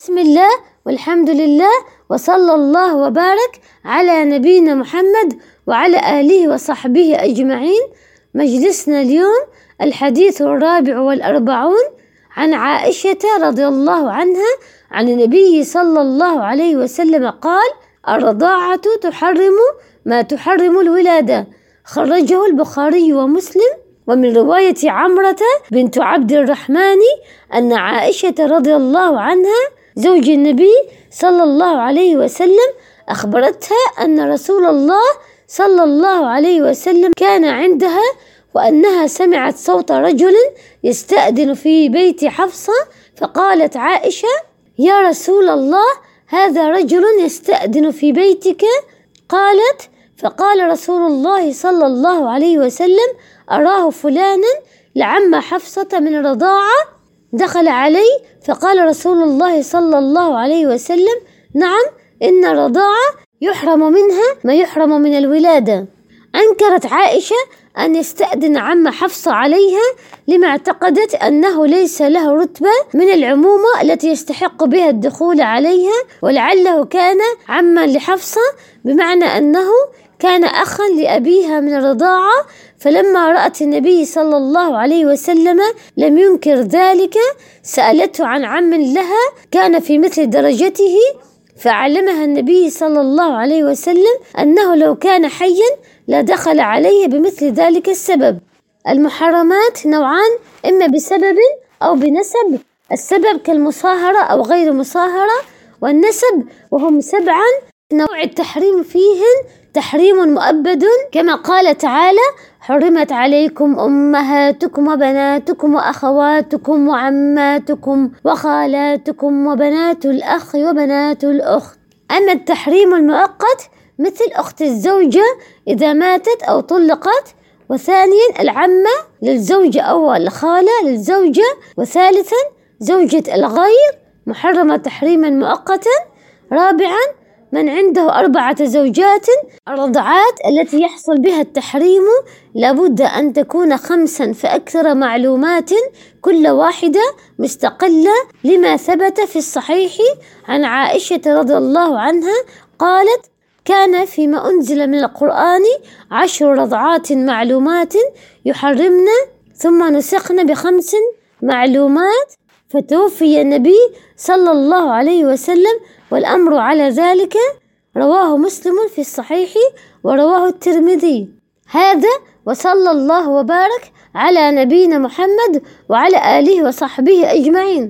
بسم الله والحمد لله وصلى الله وبارك على نبينا محمد وعلى آله وصحبه أجمعين. مجلسنا اليوم الحديث الرابع والأربعون عن عائشة رضي الله عنها عن النبي صلى الله عليه وسلم قال الرضاعة تحرم ما تحرم الولادة. خرجه البخاري ومسلم ومن رواية عمرة بنت عبد الرحمن أن عائشة رضي الله عنها زوج النبي صلى الله عليه وسلم أخبرتها أن رسول الله صلى الله عليه وسلم كان عندها وأنها سمعت صوت رجل يستأذن في بيت حفصة فقالت عائشة يا رسول الله هذا رجل يستأذن في بيتك؟ قالت فقال رسول الله صلى الله عليه وسلم أراه فلانا لعم حفصة من الرضاعة دخل علي فقال رسول الله صلى الله عليه وسلم نعم إن الرضاعة يحرم منها ما يحرم من الولادة. أنكرت عائشة أن يستأذن عم حفصة عليها لما اعتقدت أنه ليس له رتبة من العمومة التي يستحق بها الدخول عليها ولعله كان عما لحفصة بمعنى أنه كان أخا لأبيها من الرضاعة فلما رأت النبي صلى الله عليه وسلم لم ينكر ذلك سألته عن عم لها كان في مثل درجته فعلمها النبي صلى الله عليه وسلم أنه لو كان حيا لدخل عليه بمثل ذلك السبب. المحرمات نوعان إما بسبب أو بنسب. السبب كالمصاهرة أو غير مصاهرة والنسب وهم سبعا. نوع التحريم فيهن تحريم مؤبد كما قال تعالى حرمت عليكم أمهاتكم وبناتكم وأخواتكم وعماتكم وخالاتكم وبنات الأخ وبنات الأخت. أما التحريم المؤقت مثل أخت الزوجة إذا ماتت أو طلقت وثانيا العمة للزوجة أو الخالة للزوجة وثالثا زوجة الغير محرمة تحريما مؤقتا. رابعا من عنده أربعة زوجات الرضعات التي يحصل بها التحريم لابد أن تكون خمسا فأكثر معلومات كل واحدة مستقلة لما ثبت في الصحيح. عن عائشة رضي الله عنها قالت كان فيما أنزل من القرآن عشر رضعات معلومات يحرمن ثم نسخن بخمس معلومات فتوفي النبي صلى الله عليه وسلم والأمر على ذلك رواه مسلم في الصحيح ورواه الترمذي. هذا وصلى الله وبارك على نبينا محمد وعلى آله وصحبه أجمعين.